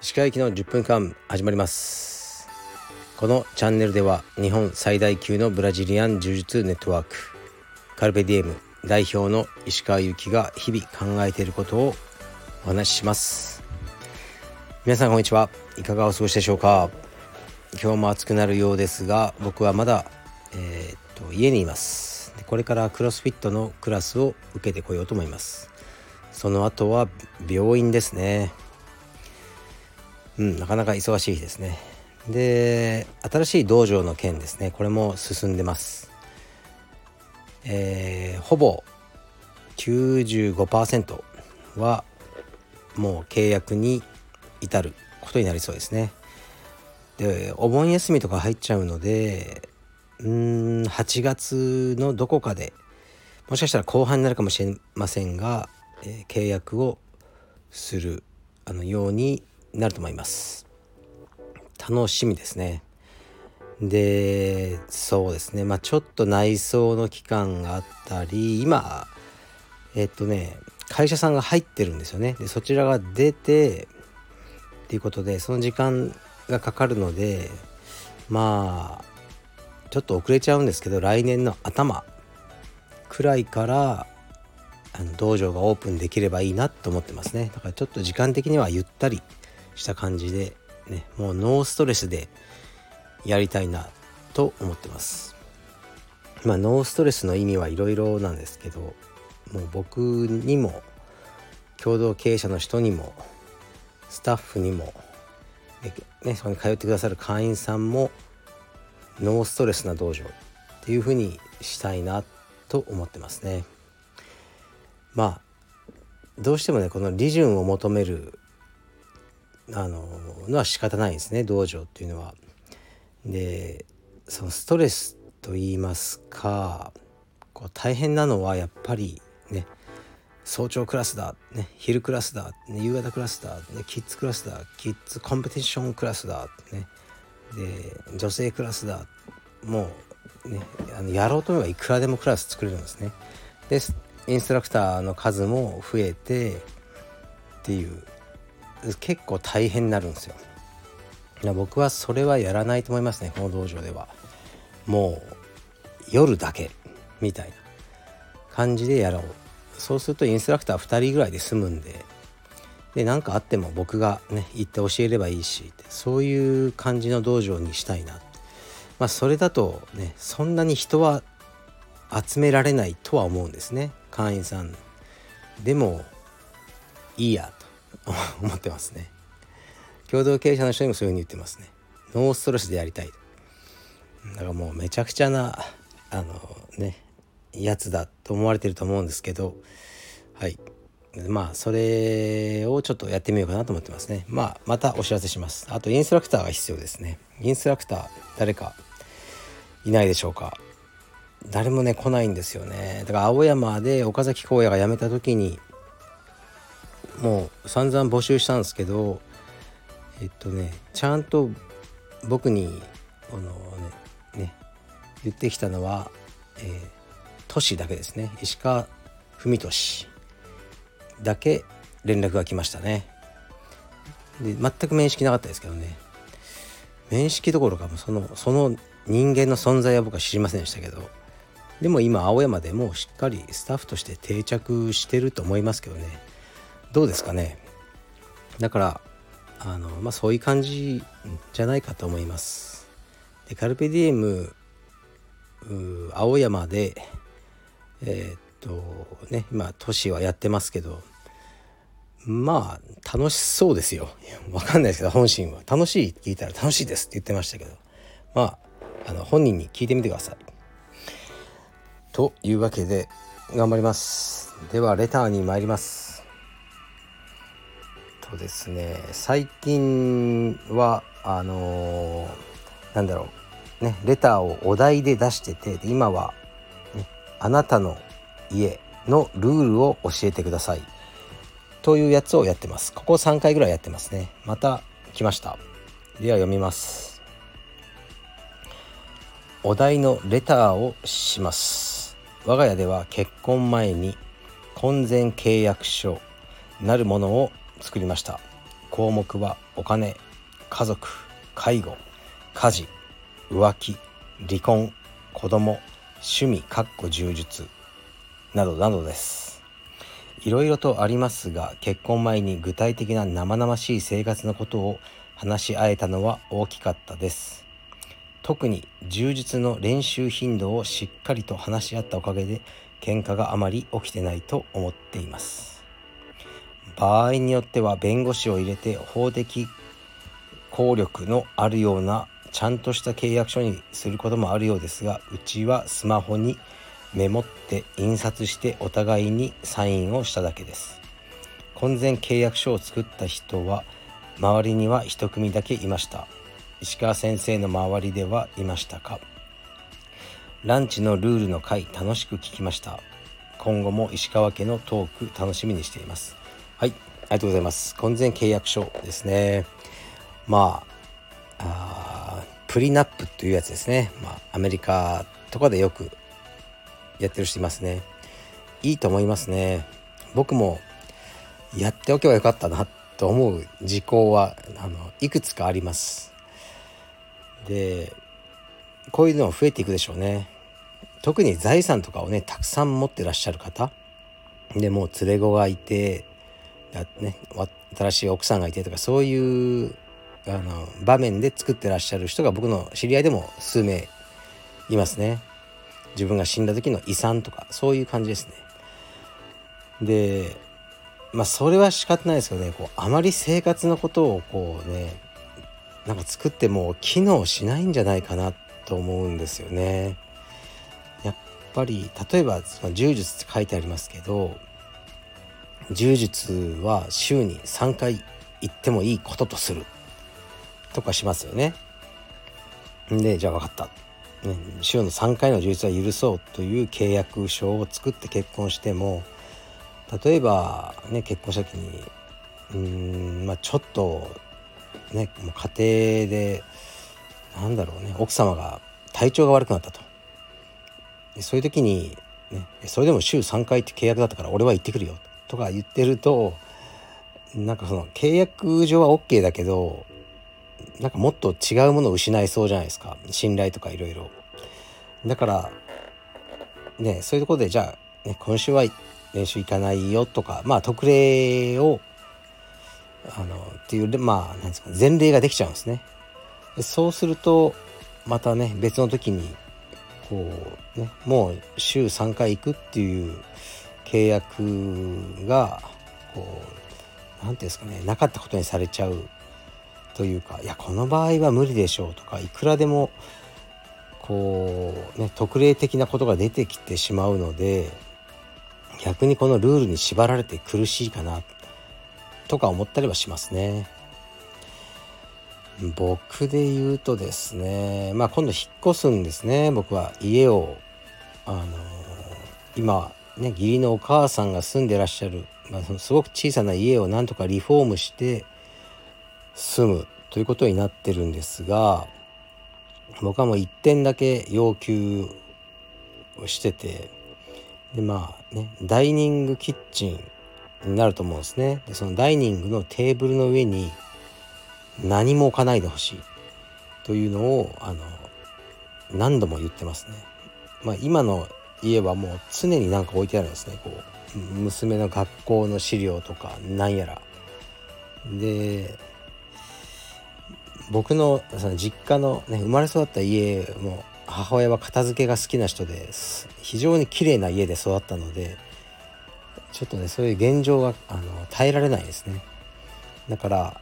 石川行きの10分間始まります。このチャンネルでは日本最大級のブラジリアン柔術ネットワーク。カルペディエム代表の石川由紀が日々考えていることをお話しします。皆さんこんにちは。いかがお過ごしでしょうか？今日も暑くなるようですが僕はまだ、えー、っと家にいます。これからクロスフィットのクラスを受けてこようと思います。その後は病院ですね。うんなかなか忙しい日ですね。で新しい道場の件ですね。これも進んでます。えー、ほぼ95%はもう契約に至ることになりそうですね。でお盆休みとか入っちゃうのでうん8月のどこかでもしかしたら後半になるかもしれませんが、えー、契約をするあのようになると思います。楽しみですね。でそうですねまあちょっと内装の期間があったり今えっとね会社さんが入ってるんですよねでそちらが出てっていうことでその時間がかかるのでまあちょっと遅れちゃうんですけど来年の頭くらいからあの道場がオープンできればいいなと思ってますね。だからちょっと時間的にはゆったりした感じでねもうノーストレスでやりたいなと思ってます。まあノーストレスの意味はいろいろなんですけどもう僕にも共同経営者の人にもスタッフにも、ね、そこに通ってくださる会員さんもノーストレスな道場っていうふうにしたいなと思ってますね。まあどうしてもねこの利潤を求めるあののは仕方ないですね道場っていうのは。でそのストレスと言いますかこう大変なのはやっぱりね早朝クラスだ、ね、昼クラスだ、ね、夕方クラスだ、ね、キッズクラスだキッズコンペティションクラスだ、ね、で女性クラスだもう、ね、あのやろうと思えばいくらでもクラス作れるんですね。でインストラクターの数も増えてっていう結構大変になるんですよ。僕はそれはやらないと思いますねこの道場では。もう夜だけみたいな感じでやろうそうするとインストラクター2人ぐらいで済むんでで何かあっても僕がね行って教えればいいしそういう感じの道場にしたいなまあそれだとねそんなに人は集められないとは思うんですね。会員さん。でもいいやと 思ってますね。共同経営者の人にもそういうふうに言ってますね。ノーストレスでやりたい。だからもうめちゃくちゃなあのねやつだと思われてると思うんですけどはい。まあそれをちょっとやってみようかなと思ってますね。まあまたお知らせします。あとインストラクターが必要ですね。インストラクター誰かいないでしょうか。誰もね来ないんですよね。だから青山で岡崎荒野が辞めた時にもう散々募集したんですけどえっとねちゃんと僕にあのねね言ってきたのは、えー、都市だけですね。石川文俊。だけ連絡が来ましたね。で全く面識なかったですけどね。面識どころかもそのその人間の存在は僕は知りませんでしたけど。でも今青山でもしっかりスタッフとして定着してると思いますけどね。どうですかね。だからあのまあそういう感じじゃないかと思います。でカルペディエム青山でえー、っとね今都市はやってますけどまあ楽しそうですよ。わかんないですけど本心は。楽しいって聞いたら楽しいですって言ってましたけど。まああの本人に聞いてみてください。というわけで頑張ります。ではレターに参ります。とですね最近はあのー、なんだろう。ねレターをお題で出してて今はねあなたの家のルールを教えてください。というやつをやってます。ここ3回ぐらいやってますね。また来ました。では読みます。お題のレターをします。我が家では結婚前に婚前契約書なるものを作りました。項目はお金家族介護家事浮気離婚子供趣味かっこ充実などなどです。いろいろとありますが結婚前に具体的な生々しい生活のことを話し合えたのは大きかったです。特に充実の練習頻度をしっかりと話し合ったおかげで喧嘩があまり起きてないと思っています。場合によっては弁護士を入れて法的効力のあるようなちゃんとした契約書にすることもあるようですがうちはスマホにメモって印刷してお互いにサインをしただけです。婚前契約書を作った人は周りには一組だけいました。石川先生の周りではいましたか？ランチのルールの回楽しく聞きました。今後も石川家のトーク楽しみにしています。はいありがとうございます。婚前契約書ですね。まあプリナップというやつですね。まあアメリカとかでよくやってる人いますね。いいと思いますね。僕もやっておけばよかったなと思う事項はあのいくつかあります。でこういうの増えていくでしょうね。特に財産とかをねたくさん持ってらっしゃる方でもう連れ子がいてね、新しい奥さんがいてとかそういうあの場面で作ってらっしゃる人が僕の知り合いでも数名いますね。自分が死んだ時の遺産とかそういう感じですねでまあそれは仕方ないですけどねこうあまり生活のことをこうねなんか作っても機能しないんじゃないかなと思うんですよね。やっぱり例えばその柔術って書いてありますけど柔術は週に3回行ってもいいこととするとかしますよね。でじゃあ分かった、週の3回の充実は許そうという契約書を作って結婚しても例えばね結婚した時にうんまあちょっとねもう家庭でなんだろうね奥様が体調が悪くなったと。そういう時に、ね、それでも週3回って契約だったから俺は行ってくるよとか言ってるとなんかその契約上は OK だけどなんかもっと違うものを失いそうじゃないですか。信頼とかいろいろ。だからねそういうところでじゃあ、ね、今週は練習行かないよとかまあ特例をあのっていうまあなんですか前例ができちゃうんですね。そうするとまたね別の時にこうねもう週3回行くっていう契約がこう何て言うんですかねなかったことにされちゃうというかいやこの場合は無理でしょうとかいくらでもこうね特例的なことが出てきてしまうので逆にこのルールに縛られて苦しいかなとか思ったりはしますね。僕で言うとですねまあ今度引っ越すんですね僕は家をあの今ね義理のお母さんが住んでらっしゃる、まあ、そのすごく小さな家をなんとかリフォームして住むということになってるんですが僕はもう1点だけ要求をしててでまあねダイニングキッチンになると思うんですねでそのダイニングのテーブルの上に何も置かないでほしいというのをあの何度も言ってますね。まあ、今の家はもう常に何か置いてあるんですねこう娘の学校の資料とかなんやら。で僕のその実家の、ね、生まれ育った家も母親は片付けが好きな人です非常に綺麗な家で育ったのでちょっとねそういう現状があの耐えられないですね。だから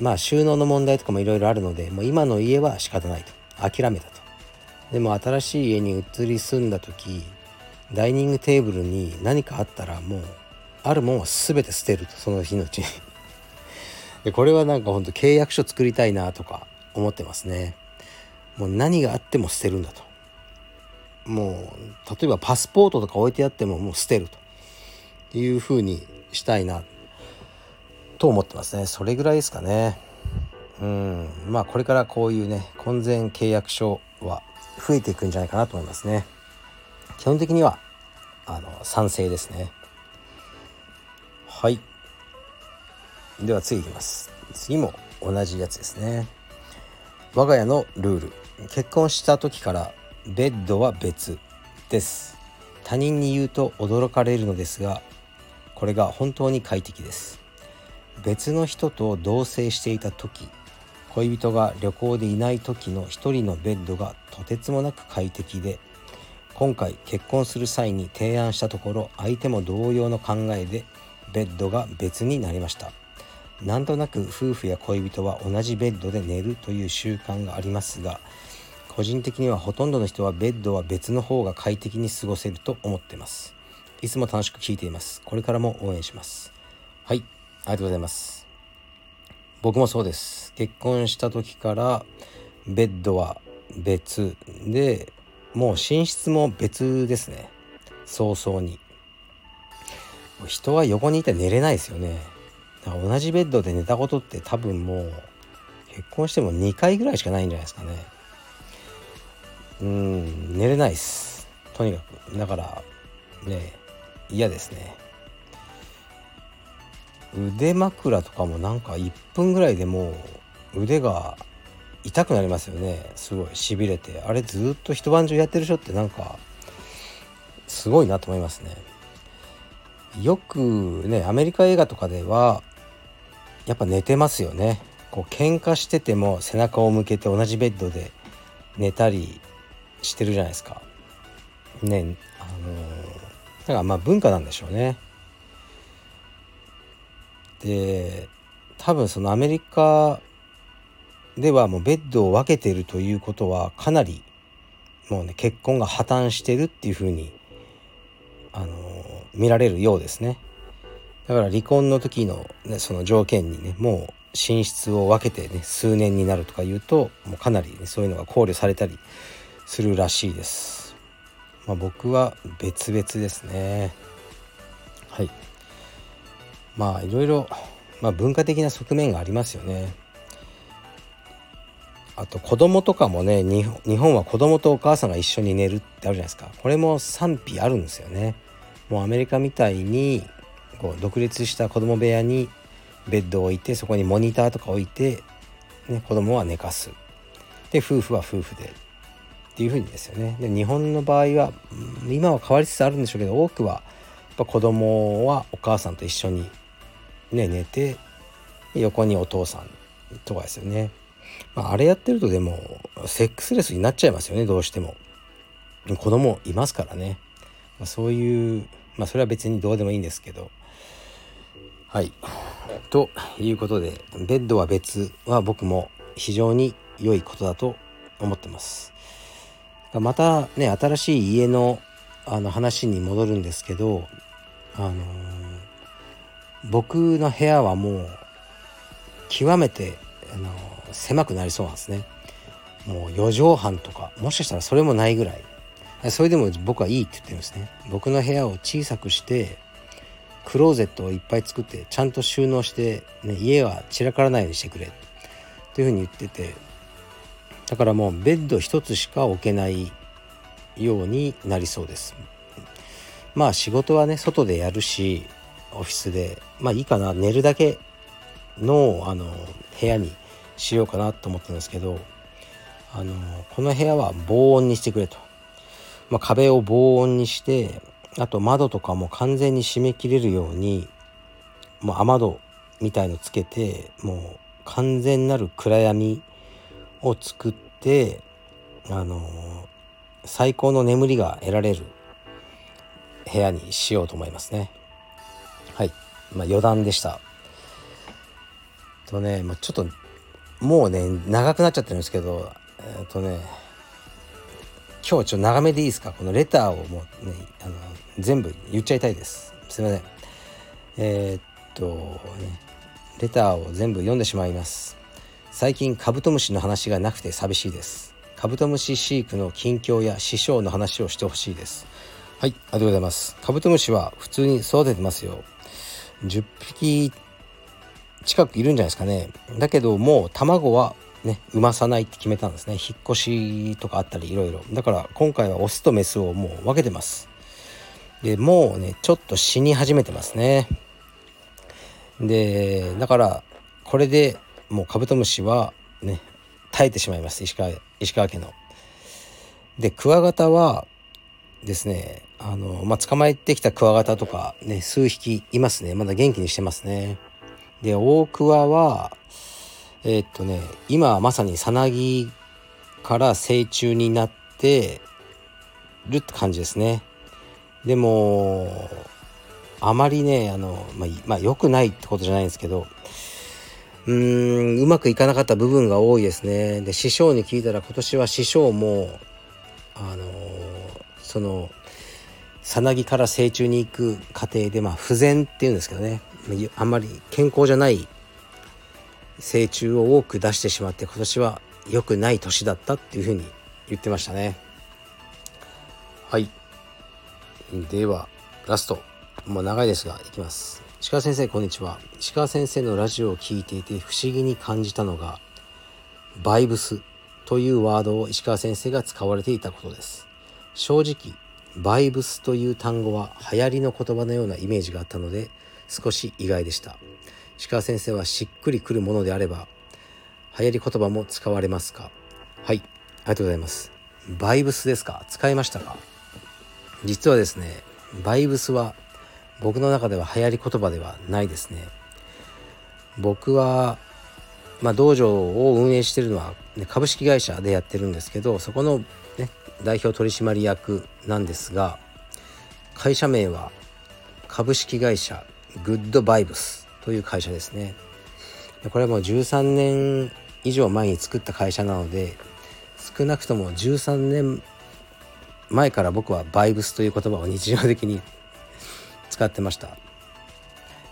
まあ収納の問題とかもいろいろあるのでもう今の家は仕方ないと。諦めたと。でも新しい家に移り住んだ時ダイニングテーブルに何かあったらもうあるもんは全て捨てると。その日のうちに。でこれはなんかほんと契約書作りたいなとか思ってますね。もう何があっても捨てるんだと。もう例えばパスポートとか置いてあってももう捨てると。いうふうにしたいなと思ってますね。それぐらいですかね。うん。まあこれからこういうね婚前契約書は増えていくんじゃないかなと思いますね。基本的にはあの賛成ですね。はい。では次いきます。次も同じやつですね。我が家のルール。結婚した時からベッドは別です。他人に言うと驚かれるのですがこれが本当に快適です。別の人と同棲していた時恋人が旅行でいない時の一人のベッドがとてつもなく快適で今回結婚する際に提案したところ相手も同様の考えでベッドが別になりました。なんとなく夫婦や恋人は同じベッドで寝るという習慣がありますが個人的にはほとんどの人はベッドは別の方が快適に過ごせると思っています。いつも楽しく聞いています。これからも応援します。はい。ありがとうございます。僕もそうです。結婚した時からベッドは別でもう寝室も別ですね。早々に。人は横にいて寝れないですよね。同じベッドで寝たことって多分もう結婚しても2回ぐらいしかないんじゃないですかね。うん寝れないっす。とにかく。だからね嫌ですね。腕枕とかもなんか1分ぐらいでもう腕が痛くなりますよね。すごい。しびれて。あれずっと一晩中やってる人ってなんかすごいなと思いますね。よくねアメリカ映画とかではやっぱ寝てますよね。こう喧嘩してても背中を向けて同じベッドで寝たりしてるじゃないですか。ねあのだからまあ文化なんでしょうね。で多分そのアメリカではもうベッドを分けてるということはかなりもうね結婚が破綻してるっていうふうにあの見られるようですね。だから離婚の時の,、ね、その条件にねもう寝室を分けてね数年になるとかいうともうかなり、ね、そういうのが考慮されたりするらしいです、まあ、僕は別々ですね。はい。まあいろいろ、まあ、文化的な側面がありますよね。あと子供とかもね日本は子供とお母さんが一緒に寝るってあるじゃないですか。これも賛否あるんですよね。もうアメリカみたいにこう独立した子供部屋にベッドを置いてそこにモニターとか置いて、ね、子供は寝かす。で夫婦は夫婦で。っていう風にですよね。で日本の場合は今は変わりつつあるんでしょうけど多くはやっぱ子供はお母さんと一緒に、ね、寝て横にお父さんとかですよね。まあ、あれやってるとでもセックスレスになっちゃいますよねどうしても。子供いますからね、ま、そういうまあそれは別にどうでもいいんですけど。はい。ということでベッドは別は僕も非常に良いことだと思ってます。またね新しい家のあの話に戻るんですけどあのー、僕の部屋はもう極めてあのー狭くなりそうなんですね。もう4畳半とかもしかしたらそれもないぐらい。それでも僕はいいって言ってるんですね。僕の部屋を小さくしてクローゼットをいっぱい作ってちゃんと収納して、ね、家は散らからないようにしてくれというふうに言っててだからもうベッド一つしか置けないようになりそうです。まあ仕事はね外でやるしオフィスでまあいいかな。寝るだけのあの部屋にしようかなと思ったんですけどあのこの部屋は防音にしてくれと、まあ、壁を防音にしてあと窓とかも完全に閉めきれるようにもう雨戸みたいのつけてもう完全なる暗闇を作ってあの最高の眠りが得られる部屋にしようと思いますね。はい。まあ余談でした。とね、まあ、ちょっともうね長くなっちゃってるんですけどえっ、ー、とね今日ちょっと長めでいいですか？このレターをもうねあの全部言っちゃいたいです。すいません。えー、っとねレターを全部読んでしまいます。最近カブトムシの話がなくて寂しいです。カブトムシ飼育の近況や師匠の話をしてほしいです。はいありがとうございます。カブトムシは普通に育ててますよ。10匹近くいるんじゃないですかね。だけどもう卵はね産まさないって決めたんですね。引っ越しとかあったりいろいろだから今回はオスとメスをもう分けてます。でもうねちょっと死に始めてますねでだからこれでもうカブトムシはね耐えてしまいます石川石川家の。でクワガタはですねあの、まあ、捕まえてきたクワガタとかね数匹いますねまだ元気にしてますね。で大クワはえー、っとね今まさにさなぎから成虫になってるって感じですね。でもあまりねあの、まあ、まあ、良くないってことじゃないんですけどうーんうまくいかなかった部分が多いですね。で師匠に聞いたら今年は師匠もあのそのさなぎから成虫に行く過程でまあ不全っていうんですけどね。あんまり健康じゃない成虫を多く出してしまって今年は良くない年だったっていうふうに言ってましたね。はい。ではラスト。もう長いですがいきます。石川先生こんにちは。石川先生のラジオを聞いていて不思議に感じたのがバイブスというワードを石川先生が使われていたことです。正直バイブスという単語は流行りの言葉のようなイメージがあったので少し意外でした。石川先生はしっくりくるものであれば流行り言葉も使われますか？はいありがとうございます。バイブスですか？使いましたか？実はですねバイブスは僕の中では流行り言葉ではないですね。僕はまあ、道場を運営してるのは、ね、株式会社でやってるんですけどそこの、ね、代表取締役なんですが会社名は株式会社グッドバイブスという会社ですね。これはもう13年以上前に作った会社なので少なくとも13年前から僕はバイブスという言葉を日常的に使ってました。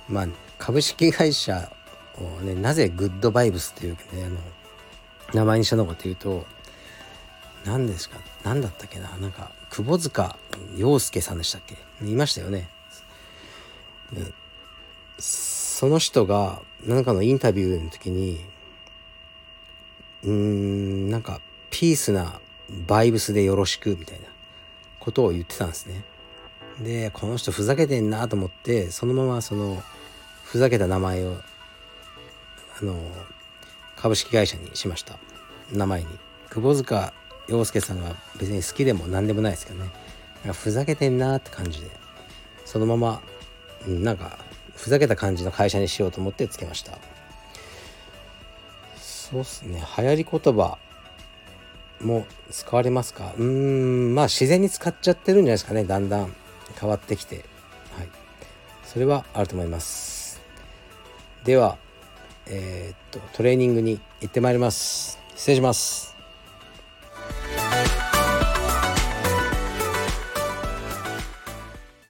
まあ株式会社をねなぜグッドバイブスっていうねあの名前にしたのかというと何ですか？何だったっけな？なんか窪塚洋介さんでしたっけ？いましたよね。その人が何かのインタビューの時にうーんなんかピースなバイブスでよろしくみたいな。ことを言ってたんですね。でこの人ふざけてんなと思ってそのままそのふざけた名前をあの株式会社にしました。名前に。窪塚洋介さんが別に好きでも何でもないですけどね。ふざけてんなって感じで。そのままなんかふざけた感じの会社にしようと思ってつけました。そうっすね。流行り言葉も使われますか？うーんまあ自然に使っちゃってるんじゃないですかね。だんだん変わってきて。はい。それはあると思います。ではえー、っとトレーニングに行ってまいります。失礼します。